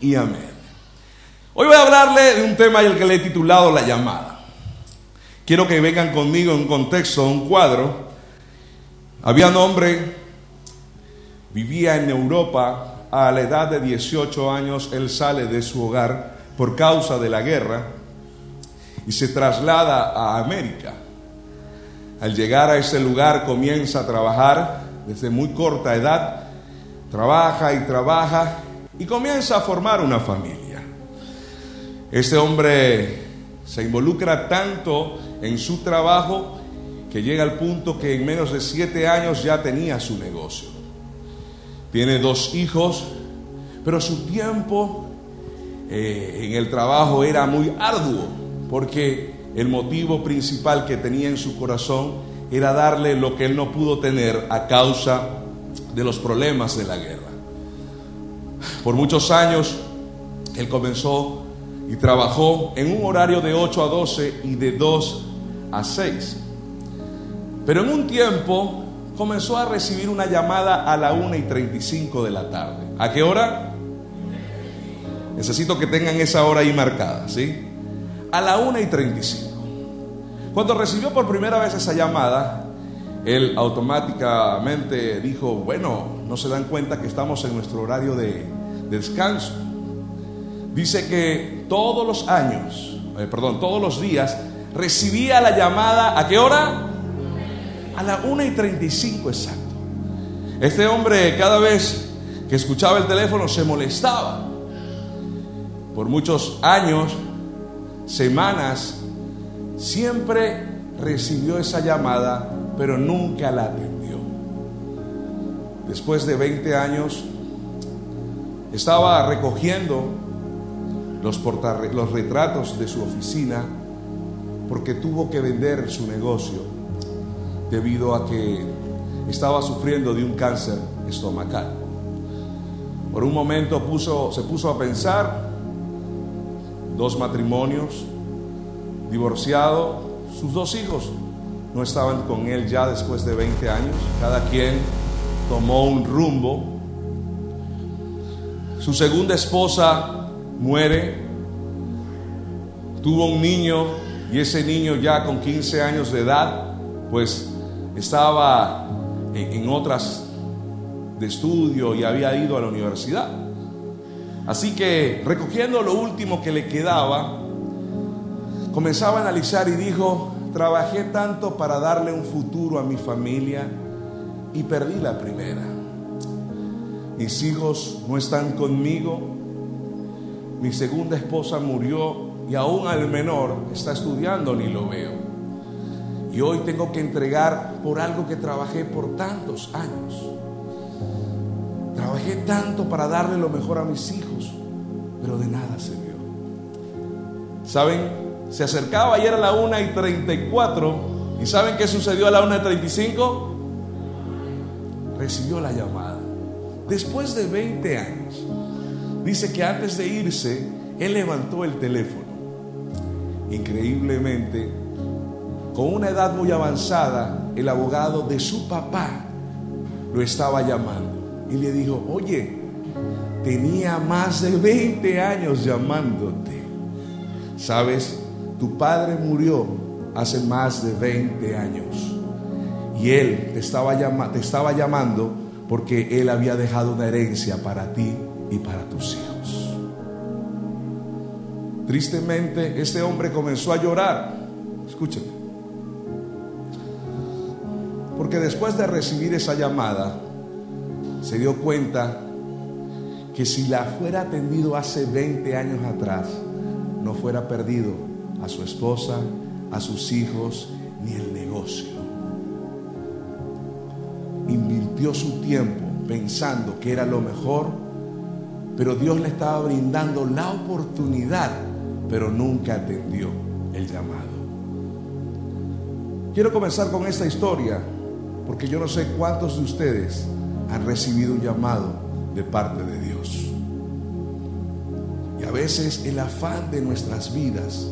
y amén. Hoy voy a hablarle de un tema el que le he titulado La llamada. Quiero que vengan conmigo en un contexto, un cuadro. Había un hombre, vivía en Europa, a la edad de 18 años, él sale de su hogar por causa de la guerra y se traslada a América. Al llegar a ese lugar comienza a trabajar desde muy corta edad, trabaja y trabaja y comienza a formar una familia. Este hombre se involucra tanto en su trabajo que llega al punto que en menos de siete años ya tenía su negocio. Tiene dos hijos, pero su tiempo eh, en el trabajo era muy arduo, porque el motivo principal que tenía en su corazón era darle lo que él no pudo tener a causa de los problemas de la guerra. Por muchos años él comenzó y trabajó en un horario de 8 a 12 y de 2 a 6. Pero en un tiempo comenzó a recibir una llamada a la 1 y 35 de la tarde. ¿A qué hora? Necesito que tengan esa hora ahí marcada, ¿sí? A la 1 y 35. Cuando recibió por primera vez esa llamada, él automáticamente dijo, bueno, no se dan cuenta que estamos en nuestro horario de, descanso. Dice que todos los años, eh, perdón, todos los días, recibía la llamada, ¿a qué hora? A la 1 y 35 exacto. Este hombre cada vez que escuchaba el teléfono se molestaba. Por muchos años, semanas, siempre recibió esa llamada, pero nunca la atendió. Después de 20 años, estaba recogiendo los, los retratos de su oficina porque tuvo que vender su negocio debido a que estaba sufriendo de un cáncer estomacal. Por un momento puso, se puso a pensar, dos matrimonios, divorciado, sus dos hijos no estaban con él ya después de 20 años, cada quien tomó un rumbo su segunda esposa muere, tuvo un niño y ese niño ya con 15 años de edad, pues estaba en, otras de estudio y había ido a la universidad. Así que recogiendo lo último que le quedaba, comenzaba a analizar y dijo, trabajé tanto para darle un futuro a mi familia y perdí la primera mis hijos no están conmigo, mi segunda esposa murió y aún al menor está estudiando ni lo veo. Y hoy tengo que entregar por algo que trabajé por tantos años. Trabajé tanto para darle lo mejor a mis hijos, pero de nada se vio. ¿Saben? Se acercaba ayer a la 1 y 34 y ¿saben qué sucedió a la 1 y 35? Recibió la llamada. Después de 20 años, dice que antes de irse, él levantó el teléfono. Increíblemente, con una edad muy avanzada, el abogado de su papá lo estaba llamando y le dijo, oye, tenía más de 20 años llamándote. Sabes, tu padre murió hace más de 20 años y él te estaba, llamando porque Él había dejado una herencia para ti y para tus hijos. Tristemente, este hombre comenzó a llorar. Escúchame. Porque después de recibir esa llamada, se dio cuenta que si la fuera atendido hace 20 años atrás, no fuera perdido a su esposa, a sus hijos, ni el negocio su tiempo pensando que era lo mejor, pero Dios le estaba brindando la oportunidad, pero nunca atendió el llamado. Quiero comenzar con esta historia, porque yo no sé cuántos de ustedes han recibido un llamado de parte de Dios. Y a veces el afán de nuestras vidas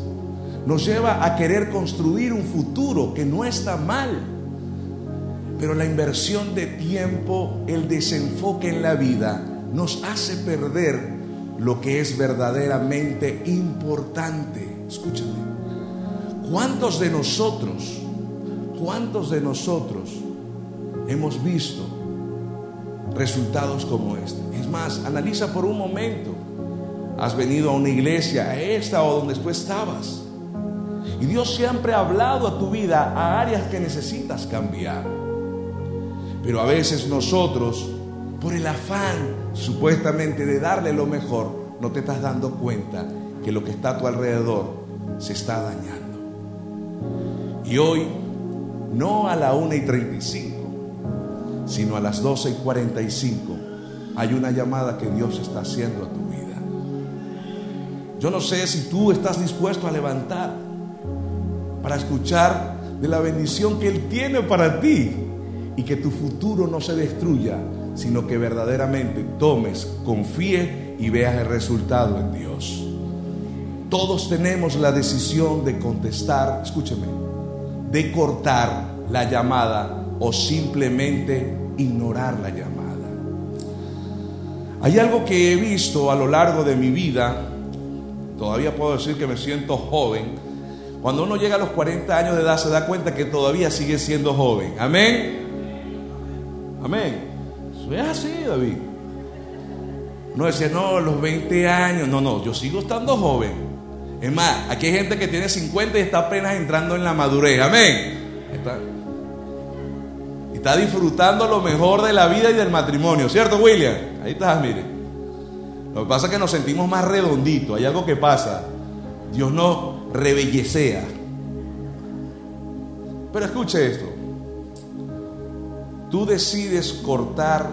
nos lleva a querer construir un futuro que no está mal pero la inversión de tiempo, el desenfoque en la vida, nos hace perder lo que es verdaderamente importante. Escúchame. ¿Cuántos de nosotros, cuántos de nosotros hemos visto resultados como este? Es más, analiza por un momento. Has venido a una iglesia, a esta o donde tú estabas. Y Dios siempre ha hablado a tu vida a áreas que necesitas cambiar. Pero a veces nosotros, por el afán supuestamente de darle lo mejor, no te estás dando cuenta que lo que está a tu alrededor se está dañando. Y hoy, no a la 1 y 35, sino a las 12 y 45, hay una llamada que Dios está haciendo a tu vida. Yo no sé si tú estás dispuesto a levantar para escuchar de la bendición que Él tiene para ti y que tu futuro no se destruya, sino que verdaderamente tomes, confíe y veas el resultado en Dios. Todos tenemos la decisión de contestar, escúcheme, de cortar la llamada o simplemente ignorar la llamada. Hay algo que he visto a lo largo de mi vida, todavía puedo decir que me siento joven, cuando uno llega a los 40 años de edad se da cuenta que todavía sigue siendo joven. Amén. Amén. Eso es así, David. No decía, no, los 20 años. No, no, yo sigo estando joven. Es más, aquí hay gente que tiene 50 y está apenas entrando en la madurez. Amén. Está, está disfrutando lo mejor de la vida y del matrimonio. ¿Cierto, William? Ahí estás, mire. Lo que pasa es que nos sentimos más redonditos. Hay algo que pasa. Dios no rebellecea. Pero escuche esto. Tú decides cortar,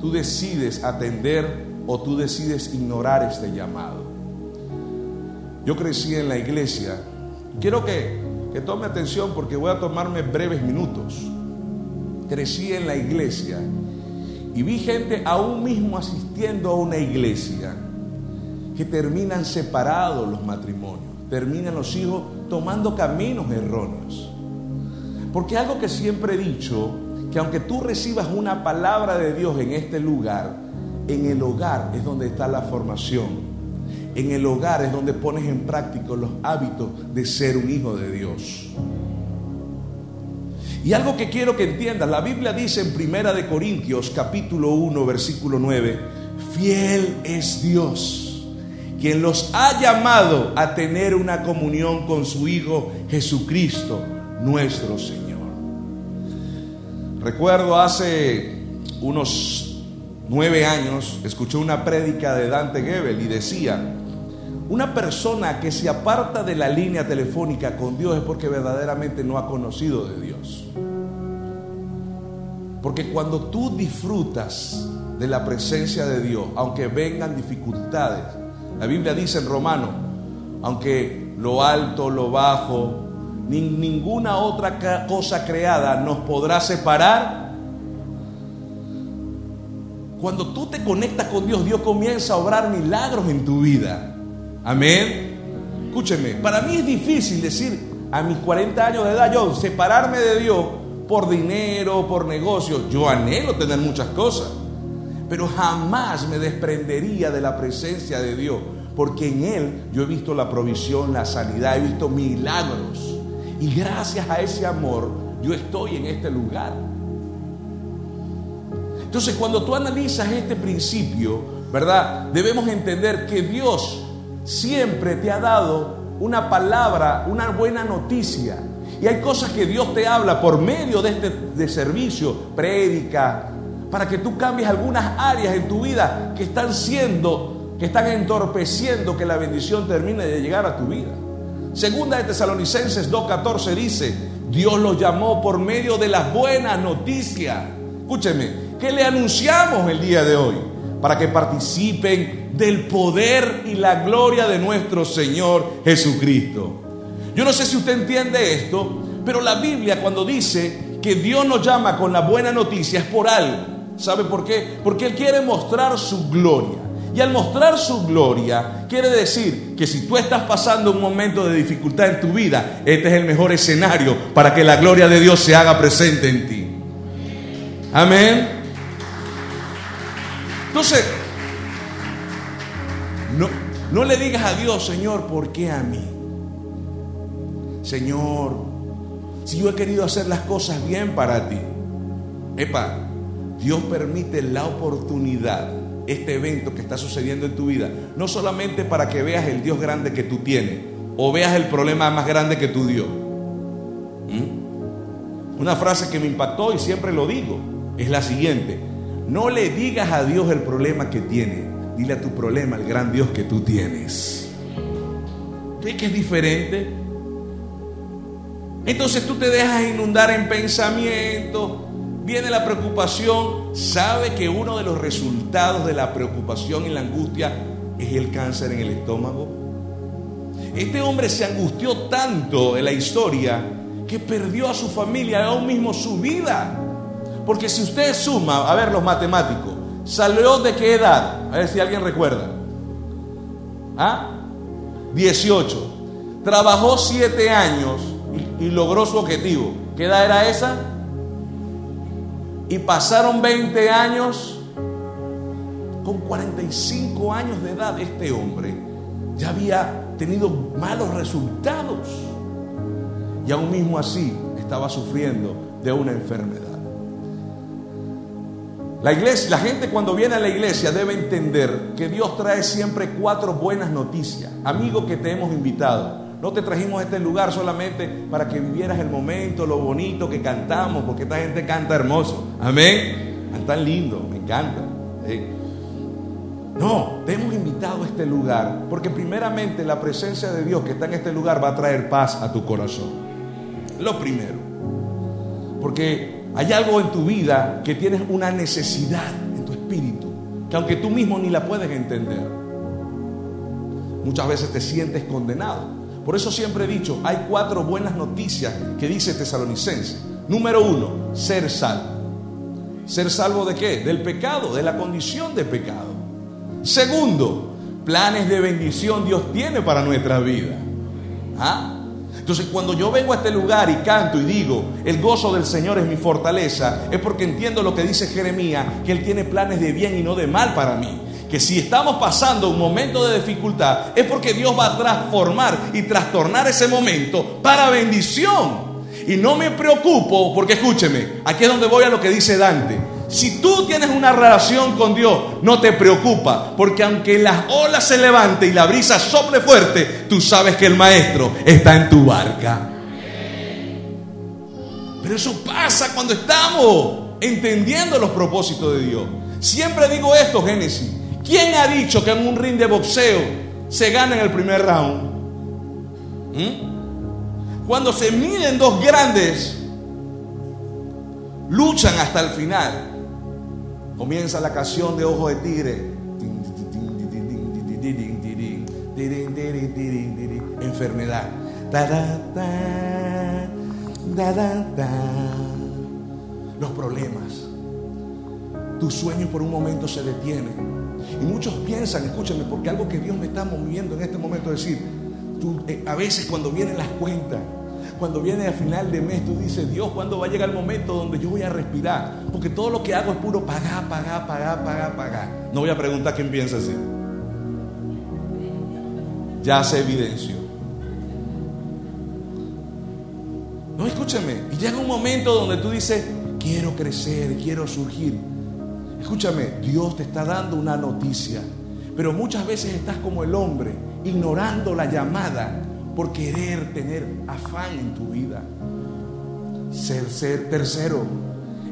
tú decides atender o tú decides ignorar este llamado. Yo crecí en la iglesia. Quiero que, que tome atención porque voy a tomarme breves minutos. Crecí en la iglesia y vi gente aún mismo asistiendo a una iglesia que terminan separados los matrimonios terminan los hijos tomando caminos erróneos. Porque algo que siempre he dicho, que aunque tú recibas una palabra de Dios en este lugar, en el hogar es donde está la formación. En el hogar es donde pones en práctica los hábitos de ser un hijo de Dios. Y algo que quiero que entiendas, la Biblia dice en Primera de Corintios capítulo 1 versículo 9, fiel es Dios quien los ha llamado a tener una comunión con su Hijo Jesucristo, nuestro Señor. Recuerdo hace unos nueve años, escuché una prédica de Dante Gebel y decía, una persona que se aparta de la línea telefónica con Dios es porque verdaderamente no ha conocido de Dios. Porque cuando tú disfrutas de la presencia de Dios, aunque vengan dificultades, la Biblia dice en Romano, aunque lo alto, lo bajo, ni ninguna otra cosa creada nos podrá separar. Cuando tú te conectas con Dios, Dios comienza a obrar milagros en tu vida. Amén. Escúcheme, para mí es difícil decir a mis 40 años de edad, yo separarme de Dios por dinero, por negocio. Yo anhelo tener muchas cosas pero jamás me desprendería de la presencia de Dios, porque en Él yo he visto la provisión, la sanidad, he visto milagros. Y gracias a ese amor yo estoy en este lugar. Entonces cuando tú analizas este principio, ¿verdad? Debemos entender que Dios siempre te ha dado una palabra, una buena noticia. Y hay cosas que Dios te habla por medio de este de servicio, prédica, para que tú cambies algunas áreas en tu vida que están siendo, que están entorpeciendo que la bendición termine de llegar a tu vida. Segunda de Tesalonicenses 2.14 dice, Dios los llamó por medio de las buenas noticias. Escúcheme, que le anunciamos el día de hoy para que participen del poder y la gloria de nuestro Señor Jesucristo. Yo no sé si usted entiende esto, pero la Biblia cuando dice que Dios nos llama con la buena noticia es por algo. ¿Sabe por qué? Porque Él quiere mostrar su gloria. Y al mostrar su gloria, quiere decir que si tú estás pasando un momento de dificultad en tu vida, este es el mejor escenario para que la gloria de Dios se haga presente en ti. Amén. Entonces, No le digas a Dios, Señor, ¿por qué a mí? Señor, si yo he querido hacer las cosas bien para ti. Epa, Dios permite la oportunidad, este evento que está sucediendo en tu vida, no solamente para que veas el Dios grande que tú tienes o veas el problema más grande que tú dio. ¿Mm? Una frase que me impactó y siempre lo digo es la siguiente. No le digas a Dios el problema que tiene, dile a tu problema el gran Dios que tú tienes. ¿Ves que es diferente? Entonces tú te dejas inundar en pensamiento, viene la preocupación, sabe que uno de los resultados de la preocupación y la angustia es el cáncer en el estómago. Este hombre se angustió tanto en la historia que perdió a su familia, aún mismo su vida. Porque si usted suma, a ver los matemáticos, ¿salió de qué edad? A ver si alguien recuerda. ¿Ah? 18. Trabajó 7 años y, y logró su objetivo. ¿Qué edad era esa? Y pasaron 20 años. Con 45 años de edad este hombre ya había tenido malos resultados. Y aún mismo así estaba sufriendo de una enfermedad. La iglesia, la gente cuando viene a la iglesia debe entender que Dios trae siempre cuatro buenas noticias. Amigo que te hemos invitado. No te trajimos a este lugar solamente para que vivieras el momento, lo bonito que cantamos, porque esta gente canta hermoso. Amén. Tan lindo, me encanta. No, te hemos invitado a este lugar porque primeramente la presencia de Dios que está en este lugar va a traer paz a tu corazón. Lo primero. Porque hay algo en tu vida que tienes una necesidad en tu espíritu, que aunque tú mismo ni la puedes entender, muchas veces te sientes condenado. Por eso siempre he dicho, hay cuatro buenas noticias que dice Tesalonicense. Número uno, ser salvo. ¿Ser salvo de qué? Del pecado, de la condición de pecado. Segundo, planes de bendición Dios tiene para nuestra vida. ¿Ah? Entonces cuando yo vengo a este lugar y canto y digo, el gozo del Señor es mi fortaleza, es porque entiendo lo que dice Jeremías, que Él tiene planes de bien y no de mal para mí. Que si estamos pasando un momento de dificultad, es porque Dios va a transformar y trastornar ese momento para bendición. Y no me preocupo, porque escúcheme, aquí es donde voy a lo que dice Dante. Si tú tienes una relación con Dios, no te preocupa, porque aunque las olas se levanten y la brisa sople fuerte, tú sabes que el maestro está en tu barca. Pero eso pasa cuando estamos entendiendo los propósitos de Dios. Siempre digo esto, Génesis. ¿Quién ha dicho que en un ring de boxeo se gana en el primer round? ¿Mm? Cuando se miden dos grandes, luchan hasta el final. Comienza la canción de Ojo de Tigre. Enfermedad. Los problemas. Tus sueños por un momento se detienen. Y muchos piensan, escúchame, porque algo que Dios me está moviendo en este momento es decir, eh, a veces cuando vienen las cuentas, cuando viene a final de mes, tú dices, Dios, ¿cuándo va a llegar el momento donde yo voy a respirar? Porque todo lo que hago es puro pagar, pagar, pagar, pagar, pagar. No voy a preguntar quién piensa así. Ya se evidenció. No, escúchame. Y llega un momento donde tú dices, quiero crecer, quiero surgir. Escúchame, Dios te está dando una noticia. Pero muchas veces estás como el hombre, ignorando la llamada por querer tener afán en tu vida. Ser, ser tercero.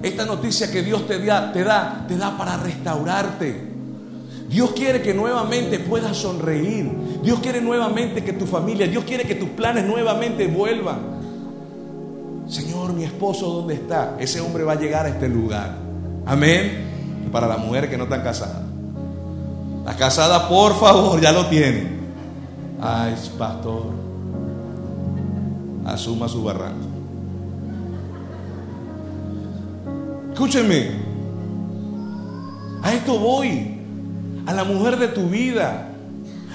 Esta noticia que Dios te da, te da, te da para restaurarte. Dios quiere que nuevamente puedas sonreír. Dios quiere nuevamente que tu familia, Dios quiere que tus planes nuevamente vuelvan. Señor, mi esposo, ¿dónde está? Ese hombre va a llegar a este lugar. Amén para las mujeres que no están casadas. Las casadas, por favor, ya lo tienen. Ay, pastor, asuma su barranco. Escúcheme, a esto voy, a la mujer de tu vida,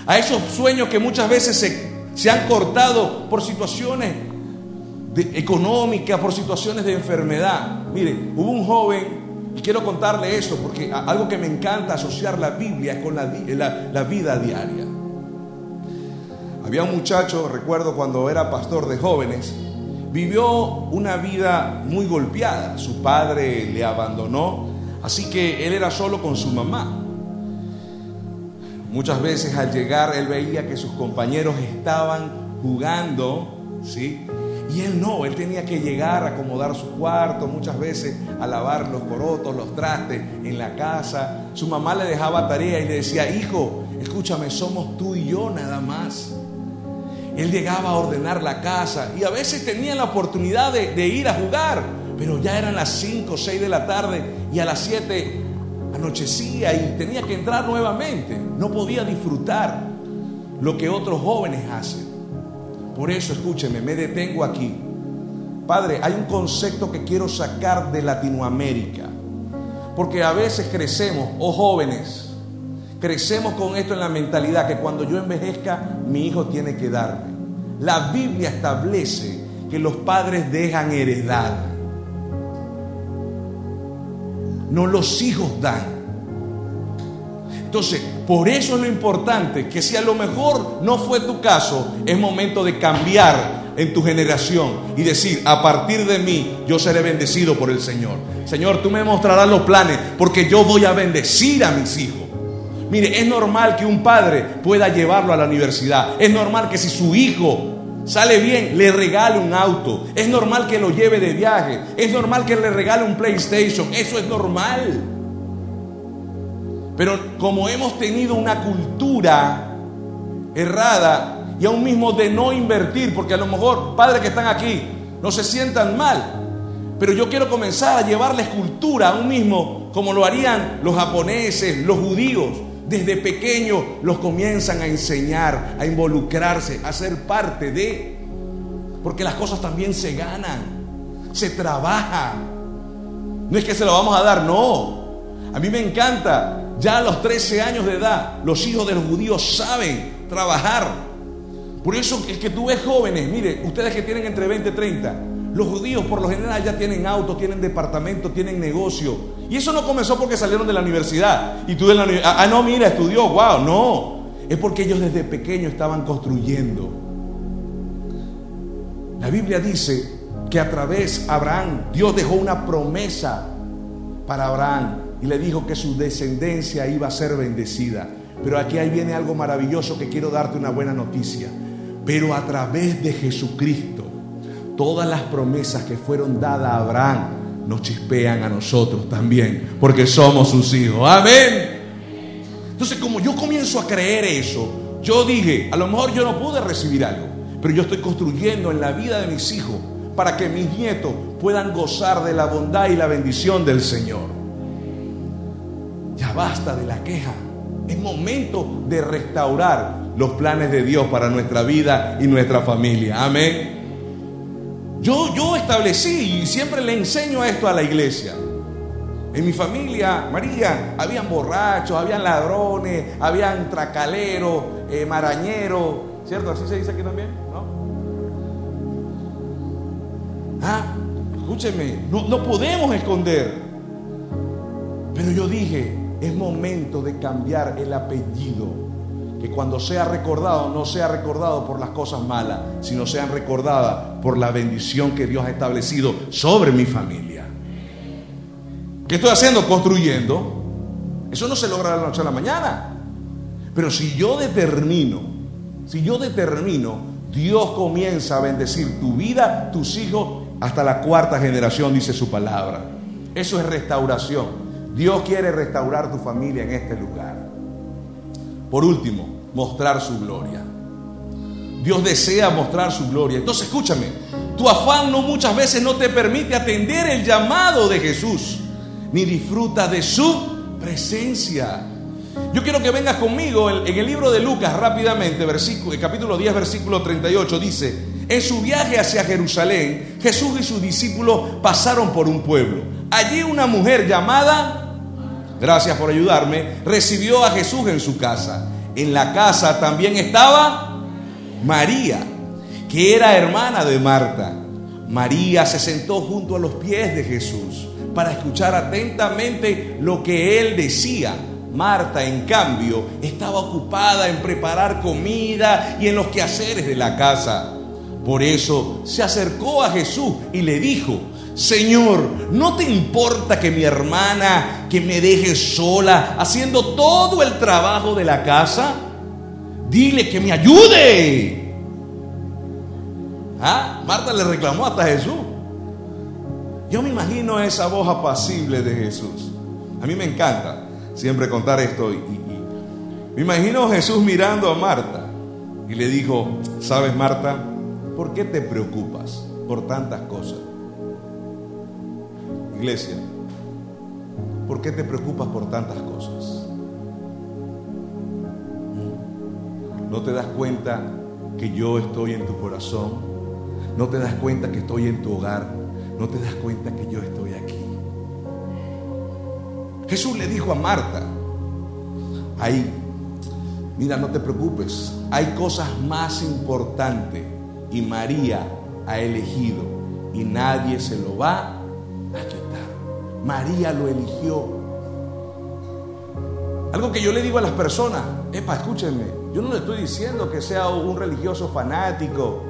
a esos sueños que muchas veces se, se han cortado por situaciones económicas, por situaciones de enfermedad. Mire, hubo un joven y quiero contarle esto porque algo que me encanta asociar la Biblia con la, la, vida diaria. Había un muchacho, recuerdo cuando era pastor de jóvenes, vivió una vida muy golpeada. Su padre le abandonó, así que él era solo con su mamá. Muchas veces al llegar él veía que sus compañeros estaban jugando, ¿sí? Y él no, él tenía que llegar a acomodar su cuarto, muchas veces a lavar los corotos, los trastes en la casa. Su mamá le dejaba tarea y le decía, hijo, escúchame, somos tú y yo nada más. Él llegaba a ordenar la casa y a veces tenía la oportunidad de, ir a jugar, pero ya eran las 5 o 6 de la tarde y a las 7 anochecía y tenía que entrar nuevamente. No podía disfrutar lo que otros jóvenes hacen. Por eso, escúcheme, me detengo aquí. Padre, hay un concepto que quiero sacar de Latinoamérica. Porque a veces crecemos, o oh jóvenes, crecemos con esto en la mentalidad que cuando yo envejezca, mi hijo tiene que darme. La Biblia establece que los padres dejan heredad. No los hijos dan. Entonces, por eso es lo importante, que si a lo mejor no fue tu caso, es momento de cambiar en tu generación y decir, a partir de mí yo seré bendecido por el Señor. Señor, tú me mostrarás los planes porque yo voy a bendecir a mis hijos. Mire, es normal que un padre pueda llevarlo a la universidad. Es normal que si su hijo sale bien, le regale un auto. Es normal que lo lleve de viaje. Es normal que le regale un PlayStation. Eso es normal. Pero como hemos tenido una cultura errada y aún mismo de no invertir, porque a lo mejor padres que están aquí no se sientan mal, pero yo quiero comenzar a llevarles cultura aún mismo como lo harían los japoneses, los judíos. Desde pequeños los comienzan a enseñar, a involucrarse, a ser parte de, porque las cosas también se ganan, se trabaja. No es que se lo vamos a dar, no. A mí me encanta ya a los 13 años de edad, los hijos de los judíos saben trabajar. Por eso es que tú ves jóvenes, mire, ustedes que tienen entre 20 y 30, los judíos por lo general ya tienen auto, tienen departamento, tienen negocio. Y eso no comenzó porque salieron de la universidad. Y tú de la universidad, ah, no, mira, estudió, wow, no. Es porque ellos desde pequeños estaban construyendo. La Biblia dice que a través de Abraham, Dios dejó una promesa para Abraham y le dijo que su descendencia iba a ser bendecida. Pero aquí ahí viene algo maravilloso que quiero darte una buena noticia. Pero a través de Jesucristo, todas las promesas que fueron dadas a Abraham nos chispean a nosotros también, porque somos sus hijos. Amén. Entonces, como yo comienzo a creer eso, yo dije, a lo mejor yo no pude recibir algo, pero yo estoy construyendo en la vida de mis hijos para que mis nietos puedan gozar de la bondad y la bendición del Señor. Ya basta de la queja. Es momento de restaurar los planes de Dios para nuestra vida y nuestra familia. Amén. Yo, yo establecí y siempre le enseño esto a la iglesia. En mi familia, María, habían borrachos, habían ladrones, habían tracaleros, eh, marañeros, ¿cierto? Así se dice aquí también, ¿no? Ah, escúcheme, no, no podemos esconder. Pero yo dije, es momento de cambiar el apellido. Que cuando sea recordado, no sea recordado por las cosas malas, sino sean recordadas por la bendición que Dios ha establecido sobre mi familia. ¿Qué estoy haciendo? Construyendo. Eso no se logra de la noche a la mañana. Pero si yo determino, si yo determino, Dios comienza a bendecir tu vida, tus hijos, hasta la cuarta generación, dice su palabra. Eso es restauración. Dios quiere restaurar tu familia en este lugar. Por último, mostrar su gloria. Dios desea mostrar su gloria. Entonces escúchame, tu afán no muchas veces no te permite atender el llamado de Jesús, ni disfruta de su presencia. Yo quiero que vengas conmigo en el libro de Lucas rápidamente, versículo, capítulo 10, versículo 38, dice, en su viaje hacia Jerusalén, Jesús y sus discípulos pasaron por un pueblo. Allí una mujer llamada gracias por ayudarme, recibió a Jesús en su casa. En la casa también estaba María, que era hermana de Marta. María se sentó junto a los pies de Jesús para escuchar atentamente lo que él decía. Marta, en cambio, estaba ocupada en preparar comida y en los quehaceres de la casa. Por eso se acercó a Jesús y le dijo, Señor, ¿no te importa que mi hermana, que me deje sola haciendo todo el trabajo de la casa? Dile que me ayude. ¿Ah? Marta le reclamó hasta Jesús. Yo me imagino esa voz apacible de Jesús. A mí me encanta siempre contar esto. Me imagino Jesús mirando a Marta y le dijo, ¿sabes Marta? ¿Por qué te preocupas por tantas cosas? Iglesia, ¿por qué te preocupas por tantas cosas? ¿No te das cuenta que yo estoy en tu corazón? ¿No te das cuenta que estoy en tu hogar? ¿No te das cuenta que yo estoy aquí? Jesús le dijo a Marta, ahí, mira, no te preocupes, hay cosas más importantes y María ha elegido y nadie se lo va a quitar. María lo eligió. Algo que yo le digo a las personas, epa, escúchenme, yo no le estoy diciendo que sea un religioso fanático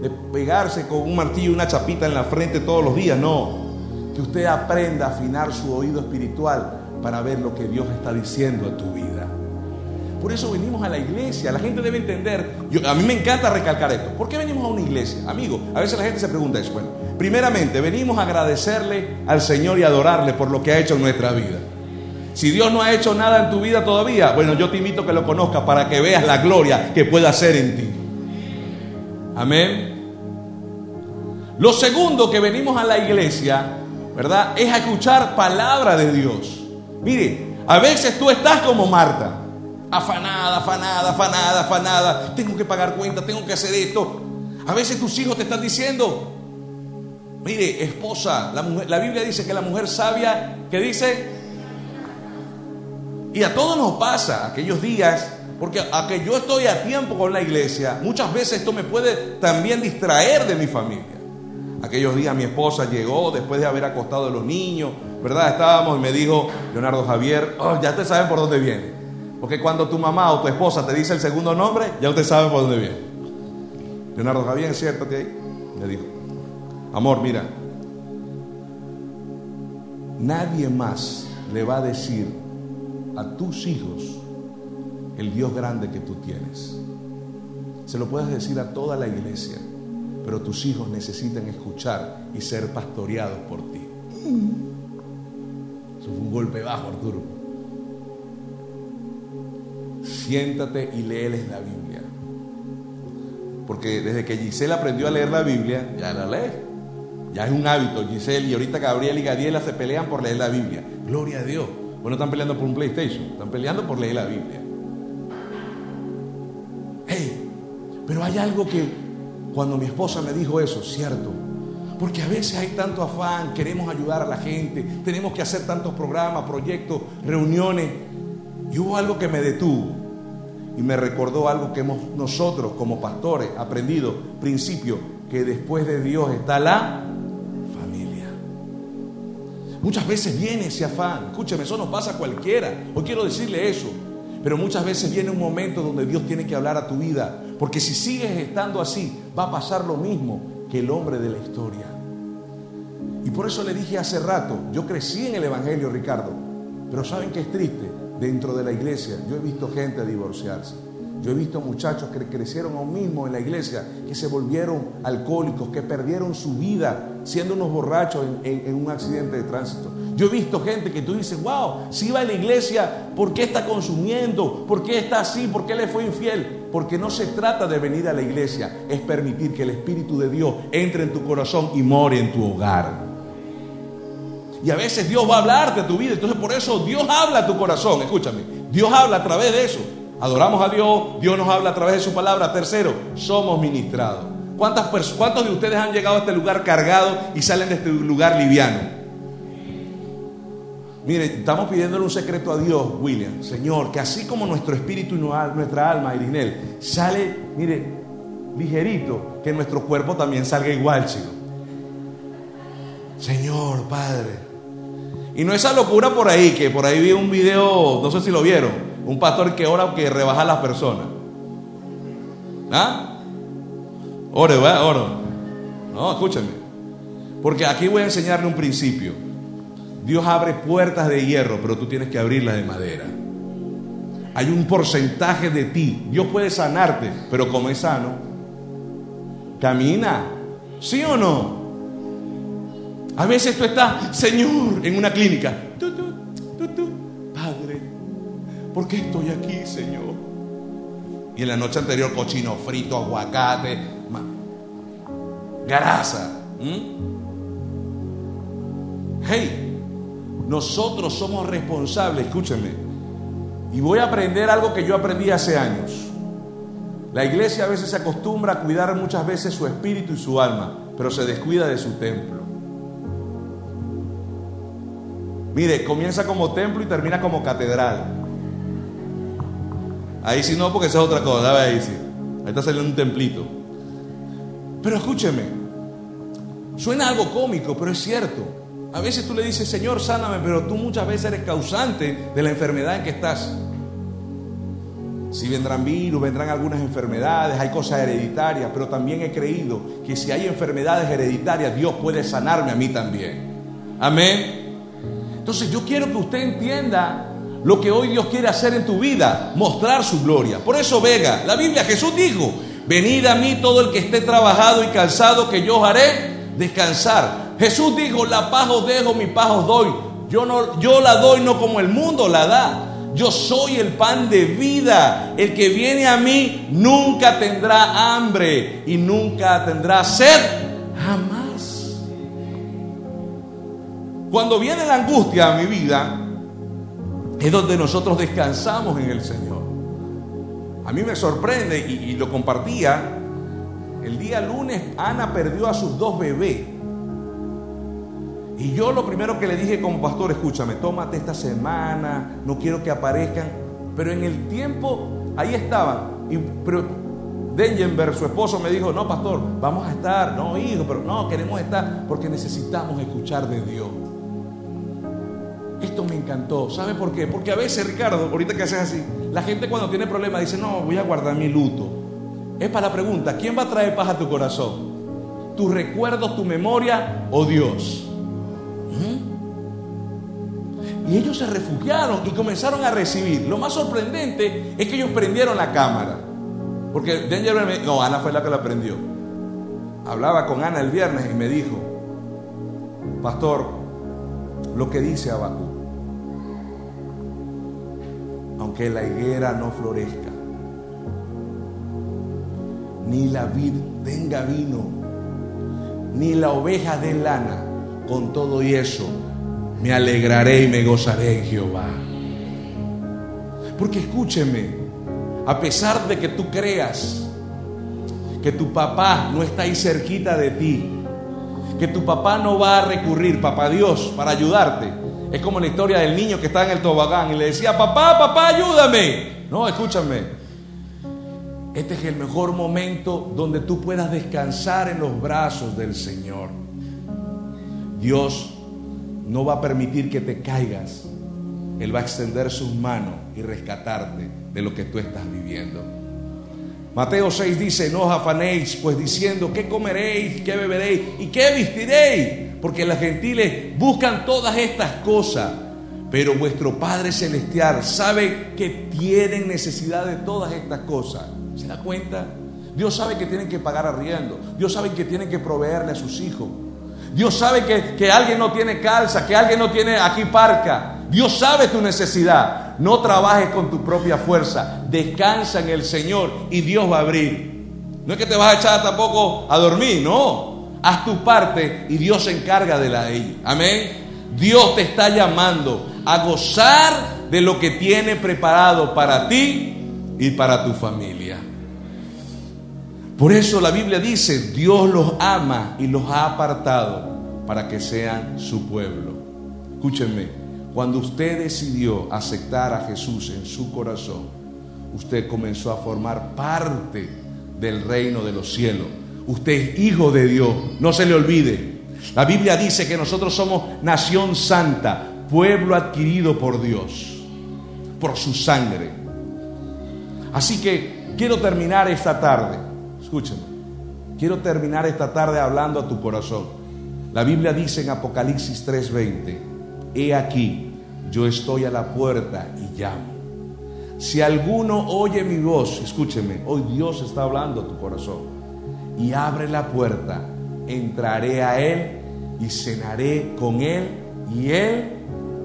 de pegarse con un martillo y una chapita en la frente todos los días, no que usted aprenda a afinar su oído espiritual para ver lo que Dios está diciendo a tu vida. Por eso venimos a la iglesia. La gente debe entender. a mí me encanta recalcar esto. ¿Por qué venimos a una iglesia? Amigo, a veces la gente se pregunta eso. Bueno, primeramente, venimos a agradecerle al Señor y adorarle por lo que ha hecho en nuestra vida. Si Dios no ha hecho nada en tu vida todavía, bueno, yo te invito a que lo conozcas para que veas la gloria que puede hacer en ti. Amén. Lo segundo que venimos a la iglesia ¿verdad? Es a escuchar palabra de Dios. Mire, a veces tú estás como Marta, afanada, afanada, afanada, afanada, tengo que pagar cuenta, tengo que hacer esto. A veces tus hijos te están diciendo, mire, esposa, la, la Biblia dice que la mujer sabia, que dice, y a todos nos pasa aquellos días, porque a que yo estoy a tiempo con la iglesia, muchas veces esto me puede también distraer de mi familia. Aquellos días mi esposa llegó después de haber acostado a los niños, ¿verdad? Estábamos y me dijo, Leonardo Javier, oh, ya usted sabe por dónde viene. Porque cuando tu mamá o tu esposa te dice el segundo nombre, ya usted sabe por dónde viene. Leonardo Javier, siéntate ahí. Le dijo, amor, mira, nadie más le va a decir a tus hijos el Dios grande que tú tienes. Se lo puedes decir a toda la iglesia pero tus hijos necesitan escuchar y ser pastoreados por ti. Eso fue un golpe bajo, Arturo. Siéntate y léeles la Biblia. Porque desde que Giselle aprendió a leer la Biblia, ya la lee. Ya es un hábito. Giselle y ahorita Gabriel y Gadiela se pelean por leer la Biblia. Gloria a Dios. Bueno, están peleando por un PlayStation, están peleando por leer la Biblia. Hey, pero hay algo que cuando mi esposa me dijo eso, cierto, porque a veces hay tanto afán, queremos ayudar a la gente, tenemos que hacer tantos programas, proyectos, reuniones, y hubo algo que me detuvo y me recordó algo que hemos nosotros como pastores aprendido, principio, que después de Dios está la familia. Muchas veces viene ese afán, escúcheme, eso no pasa a cualquiera, hoy quiero decirle eso, pero muchas veces viene un momento donde Dios tiene que hablar a tu vida, porque si sigues estando así, va a pasar lo mismo que el hombre de la historia. Y por eso le dije hace rato, yo crecí en el Evangelio, Ricardo, pero ¿saben qué es triste? Dentro de la iglesia yo he visto gente divorciarse. Yo he visto muchachos que crecieron aún mismo en la iglesia, que se volvieron alcohólicos, que perdieron su vida siendo unos borrachos en, un accidente de tránsito. Yo he visto gente que tú dices, wow, si va a la iglesia, ¿por qué está consumiendo? ¿Por qué está así? ¿Por qué le fue infiel? Porque no se trata de venir a la iglesia, es permitir que el Espíritu de Dios entre en tu corazón y more en tu hogar. Y a veces Dios va a hablarte de tu vida, entonces por eso Dios habla a tu corazón, escúchame, Dios habla a través de eso. Adoramos a Dios, Dios nos habla a través de su palabra. Tercero, somos ministrados. ¿Cuántas ¿Cuántos de ustedes han llegado a este lugar cargado y salen de este lugar liviano? Mire, estamos pidiéndole un secreto a Dios, William. Señor, que así como nuestro espíritu y nuestra alma, Irinel, sale, mire, ligerito, que nuestro cuerpo también salga igual, chico. Señor, Padre, Y no esa locura por ahí, que por ahí vi un video, no sé si lo vieron, un pastor que ora que rebaja a las personas. ¿Ah? Ore, ¿verdad? Oro. No, escúchame. Porque aquí voy a enseñarle un principio. Dios abre puertas de hierro, pero tú tienes que abrirlas de madera. Hay un porcentaje de ti. Dios puede sanarte, pero como es sano, camina. ¿Sí o no? A veces tú estás, Señor, en una clínica. Padre, ¿por qué estoy aquí, Señor? Y en la noche anterior, cochino frito, aguacate, grasa. Hey, nosotros somos responsables, escúchenme. Y voy a aprender algo que yo aprendí hace años. La iglesia a veces se acostumbra a cuidar muchas veces su espíritu y su alma, pero se descuida de su templo. Mire, comienza como templo y termina como catedral. Ahí sí no, porque esa es otra cosa. Ahí sí. Ahí está saliendo un templito. Pero escúcheme, suena algo cómico, pero es cierto. A veces tú le dices, Señor, sáname, pero tú muchas veces eres causante de la enfermedad en que estás. Si vendrán virus, vendrán algunas enfermedades, hay cosas hereditarias, pero también he creído que si hay enfermedades hereditarias, Dios puede sanarme a mí también. Amén. Entonces yo quiero que usted entienda lo que hoy Dios quiere hacer en tu vida, mostrar su gloria. Por eso, Vega, la Biblia, Jesús dijo, venid a mí todo el que esté trabajado y cansado, que yo os haré descansar. Jesús dijo, la paz os dejo, mi paz os doy. Yo, no, yo la doy no como el mundo la da. Yo soy el pan de vida. El que viene a mí nunca tendrá hambre y nunca tendrá sed. Jamás. Cuando viene la angustia a mi vida, es donde nosotros descansamos en el Señor. A mí me sorprende y, lo compartía. El día lunes Ana perdió a sus dos bebés. Y yo lo primero que le dije como pastor, escúchame, tómate esta semana, no quiero que aparezcan. Pero en el tiempo, ahí estaban. Y, pero Dengenberg, su esposo, me dijo, no, pastor, vamos a estar. No, hijo, pero no, queremos estar porque necesitamos escuchar de Dios. Esto me encantó. ¿Sabe por qué? Porque a veces, Ricardo, ahorita que haces así, la gente cuando tiene problemas dice, no, voy a guardar mi luto. Es para la pregunta, ¿quién va a traer paz a tu corazón? ¿Tus recuerdos, tu memoria o Dios? Y ellos se refugiaron y comenzaron a recibir. Lo más sorprendente es que ellos prendieron la cámara. Porque Danger no, Ana fue la que la prendió. Hablaba con Ana el viernes y me dijo, pastor, lo que dice Abacú, aunque la higuera no florezca, ni la vid tenga vino, ni la oveja dé lana, con todo y eso me alegraré y me gozaré en Jehová. Porque escúcheme, a pesar de que tú creas que tu papá no está ahí cerquita de ti, que tu papá no va a recurrir, papá Dios, para ayudarte. Es como la historia del niño que está en el tobogán y le decía, papá, papá, ayúdame. No, escúchame. Este es el mejor momento donde tú puedas descansar en los brazos del Señor. Dios no va a permitir que te caigas. Él va a extender sus manos y rescatarte de lo que tú estás viviendo. Mateo 6 dice, no os afanéis, pues diciendo, ¿qué comeréis? ¿Qué beberéis? ¿Y qué vestiréis? Porque las gentiles buscan todas estas cosas, pero vuestro Padre Celestial sabe que tienen necesidad de todas estas cosas. ¿Se da cuenta? Dios sabe que tienen que pagar arriendo. Dios sabe que tienen que proveerle a sus hijos. Dios sabe que, que alguien no tiene calza, que alguien no tiene aquí parca. Dios sabe tu necesidad. No trabajes con tu propia fuerza. Descansa en el Señor y Dios va a abrir. No es que te vas a echar tampoco a dormir, no. Haz tu parte y Dios se encarga de la ella. Amén. Dios te está llamando a gozar de lo que tiene preparado para ti y para tu familia. Por eso la Biblia dice, Dios los ama y los ha apartado para que sean su pueblo. Escúchenme, cuando usted decidió aceptar a Jesús en su corazón, usted comenzó a formar parte del reino de los cielos. Usted es hijo de Dios, no se le olvide. La Biblia dice que nosotros somos nación santa, pueblo adquirido por Dios, por su sangre. Así que quiero terminar esta tarde, escúchame, quiero terminar esta tarde hablando a tu corazón. La Biblia dice en Apocalipsis 3:20, he aquí, yo estoy a la puerta y llamo. Si alguno oye mi voz, escúcheme, hoy Dios está hablando a tu corazón y abre la puerta, entraré a Él y cenaré con Él y Él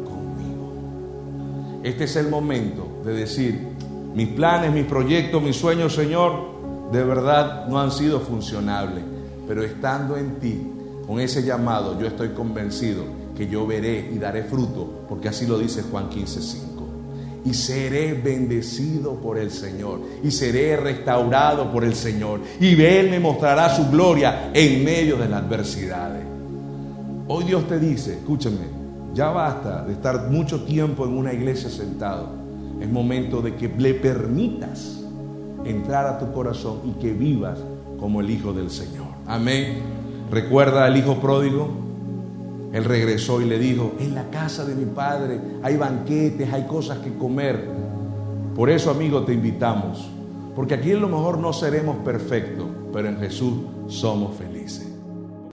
conmigo. Este es el momento de decir, mis planes, mis proyectos, mis sueños, Señor, de verdad no han sido funcionables, pero estando en ti, con ese llamado, yo estoy convencido que yo veré y daré fruto, porque así lo dice Juan 15:5. Y seré bendecido por el Señor, y seré restaurado por el Señor, y Él me mostrará su gloria en medio de las adversidades. Hoy Dios te dice, escúchame, ya basta de estar mucho tiempo en una iglesia sentado. Es momento de que le permitas entrar a tu corazón y que vivas como el Hijo del Señor. Amén. Recuerda al Hijo pródigo. Él regresó y le dijo, en la casa de mi Padre hay banquetes, hay cosas que comer. Por eso, amigo, te invitamos. Porque aquí a lo mejor no seremos perfectos, pero en Jesús somos felices.